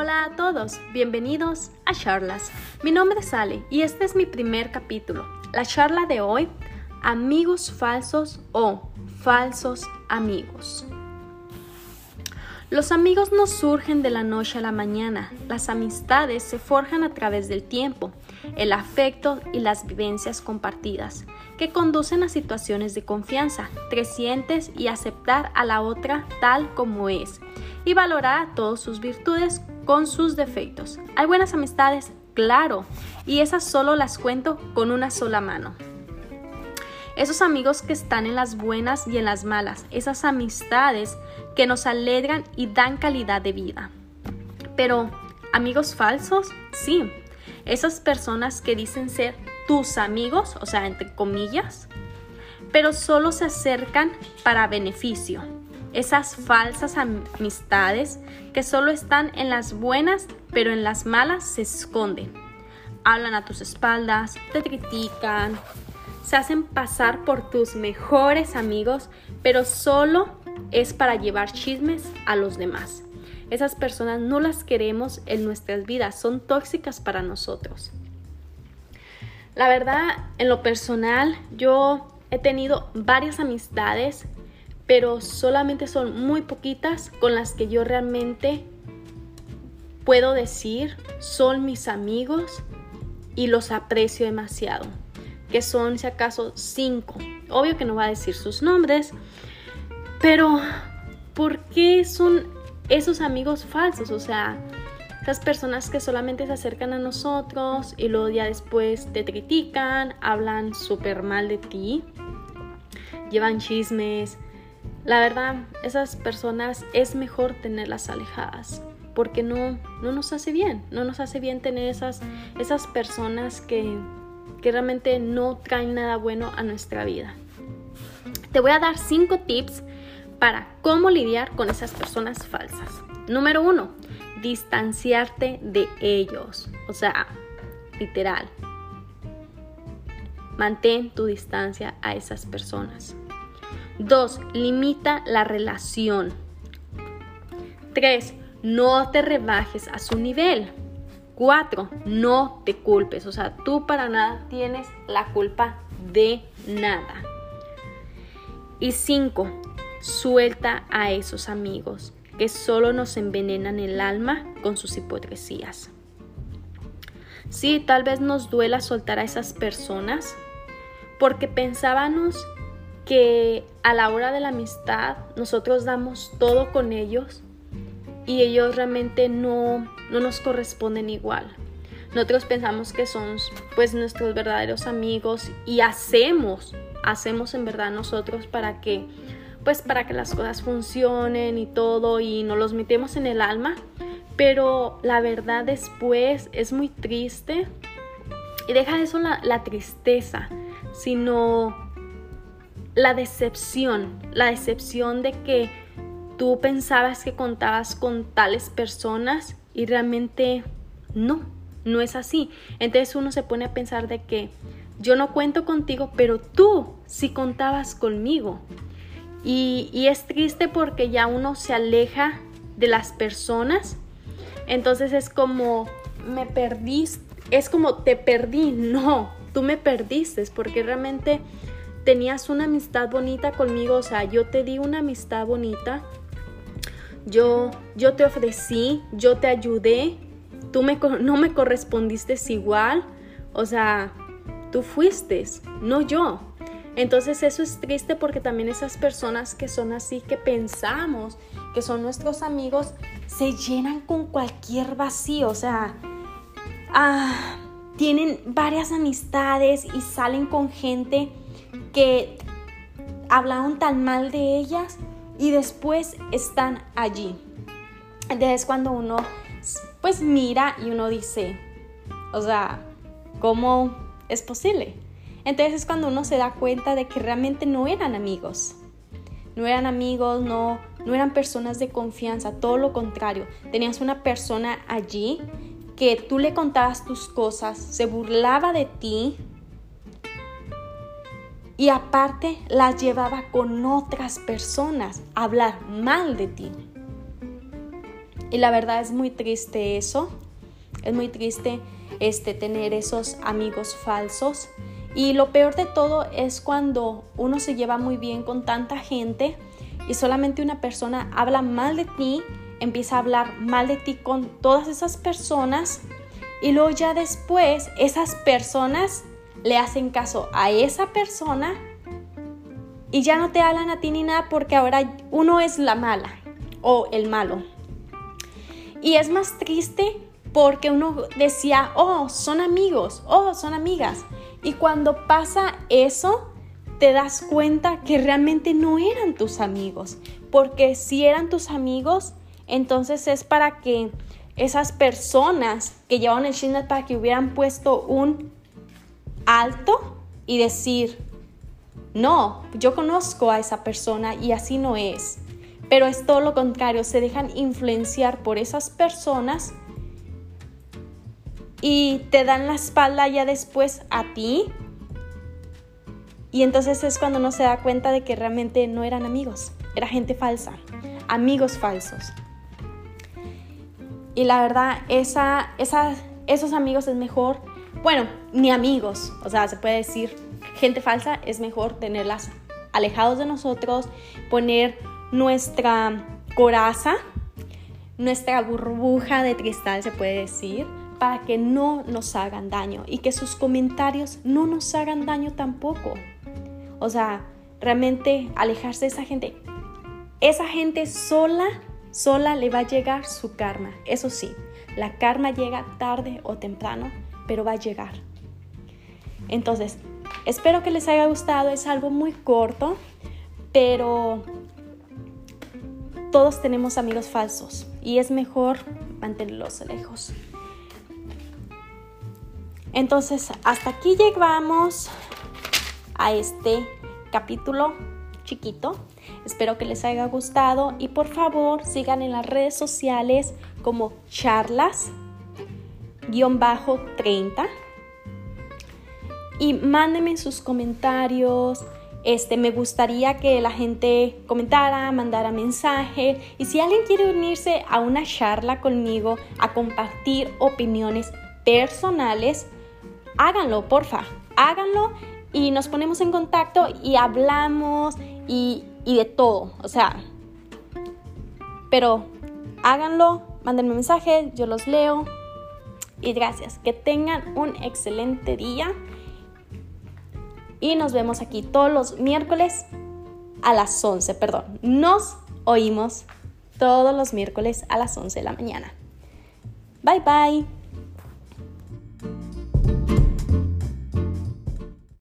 Hola a todos, bienvenidos a Charlas. Mi nombre es Ale y este es mi primer capítulo. La charla de hoy, amigos falsos o falsos amigos. Los amigos no surgen de la noche a la mañana, las amistades se forjan a través del tiempo, el afecto y las vivencias compartidas, que conducen a situaciones de confianza, crecientes y aceptar a la otra tal como es, y valorar todas sus virtudes con sus defectos. Hay buenas amistades, claro, y esas solo las cuento con una sola mano. Esos amigos que están en las buenas y en las malas, esas amistades que nos alegran y dan calidad de vida. Pero, amigos falsos, sí, esas personas que dicen ser tus amigos, o sea, entre comillas, pero solo se acercan para beneficio esas falsas amistades que solo están en las buenas, pero en las malas se esconden. Hablan a tus espaldas, te critican, se hacen pasar por tus mejores amigos, pero solo es para llevar chismes a los demás. Esas personas no las queremos en nuestras vidas, son tóxicas para nosotros. La verdad, en lo personal, yo he tenido varias amistades pero solamente son muy poquitas con las que yo realmente puedo decir son mis amigos y los aprecio demasiado, que son si acaso cinco. Obvio que no va a decir sus nombres, pero ¿por qué son esos amigos falsos? O sea, esas personas que solamente se acercan a nosotros y luego ya después te critican, hablan súper mal de ti, llevan chismes, la verdad, esas personas es mejor tenerlas alejadas porque no, no nos hace bien, no nos hace bien tener esas, esas personas que, que realmente no traen nada bueno a nuestra vida. Te voy a dar cinco tips para cómo lidiar con esas personas falsas. Número uno, distanciarte de ellos. O sea, literal. Mantén tu distancia a esas personas. 2. Limita la relación. 3. No te rebajes a su nivel. 4. No te culpes. O sea, tú para nada tienes la culpa de nada. Y 5. Suelta a esos amigos que solo nos envenenan el alma con sus hipocresías. Sí, tal vez nos duela soltar a esas personas porque pensábamos que a la hora de la amistad nosotros damos todo con ellos y ellos realmente no, no nos corresponden igual. Nosotros pensamos que son pues nuestros verdaderos amigos y hacemos, hacemos en verdad nosotros para que pues para que las cosas funcionen y todo y nos los metemos en el alma, pero la verdad después es muy triste y deja eso la, la tristeza, sino la decepción, la decepción de que tú pensabas que contabas con tales personas y realmente no, no es así. Entonces uno se pone a pensar de que yo no cuento contigo, pero tú sí contabas conmigo. Y, y es triste porque ya uno se aleja de las personas. Entonces es como, me perdiste, es como te perdí. No, tú me perdiste porque realmente tenías una amistad bonita conmigo, o sea, yo te di una amistad bonita, yo, yo te ofrecí, yo te ayudé, tú me, no me correspondiste igual, o sea, tú fuiste, no yo. Entonces eso es triste porque también esas personas que son así, que pensamos que son nuestros amigos, se llenan con cualquier vacío, o sea, ah, tienen varias amistades y salen con gente que hablaron tan mal de ellas y después están allí. Entonces cuando uno pues mira y uno dice, o sea, ¿cómo es posible? Entonces es cuando uno se da cuenta de que realmente no eran amigos. No eran amigos, no, no eran personas de confianza, todo lo contrario. Tenías una persona allí que tú le contabas tus cosas, se burlaba de ti, y aparte las llevaba con otras personas a hablar mal de ti. Y la verdad es muy triste eso. Es muy triste este, tener esos amigos falsos. Y lo peor de todo es cuando uno se lleva muy bien con tanta gente y solamente una persona habla mal de ti, empieza a hablar mal de ti con todas esas personas y luego ya después esas personas le hacen caso a esa persona y ya no te hablan a ti ni nada porque ahora uno es la mala o el malo. Y es más triste porque uno decía, oh, son amigos, oh, son amigas. Y cuando pasa eso, te das cuenta que realmente no eran tus amigos. Porque si eran tus amigos, entonces es para que esas personas que llevaban el Shinnet para que hubieran puesto un alto y decir, no, yo conozco a esa persona y así no es. Pero es todo lo contrario, se dejan influenciar por esas personas y te dan la espalda ya después a ti. Y entonces es cuando uno se da cuenta de que realmente no eran amigos, era gente falsa, amigos falsos. Y la verdad, esa, esos amigos es mejor, bueno, ni amigos, o sea, se puede decir, gente falsa es mejor tenerlas alejados de nosotros, poner nuestra coraza, nuestra burbuja de cristal, se puede decir, para que no nos hagan daño y que sus comentarios no nos hagan daño tampoco. O sea, realmente alejarse de esa gente. Esa gente sola, sola le va a llegar su karma. Eso sí, la karma llega tarde o temprano, pero va a llegar. Entonces, espero que les haya gustado. Es algo muy corto, pero todos tenemos amigos falsos y es mejor mantenerlos lejos. Entonces, hasta aquí llegamos a este capítulo chiquito. Espero que les haya gustado y por favor sigan en las redes sociales como charlas-30 y mándenme sus comentarios. Este, me gustaría que la gente comentara, mandara mensaje y si alguien quiere unirse a una charla conmigo a compartir opiniones personales, háganlo, porfa, háganlo y nos ponemos en contacto y hablamos y, y de todo, o sea, pero háganlo, mándenme mensaje, yo los leo y gracias, que tengan un excelente día y nos vemos aquí todos los miércoles a las 11, perdón, nos oímos todos los miércoles a las 11 de la mañana. Bye bye.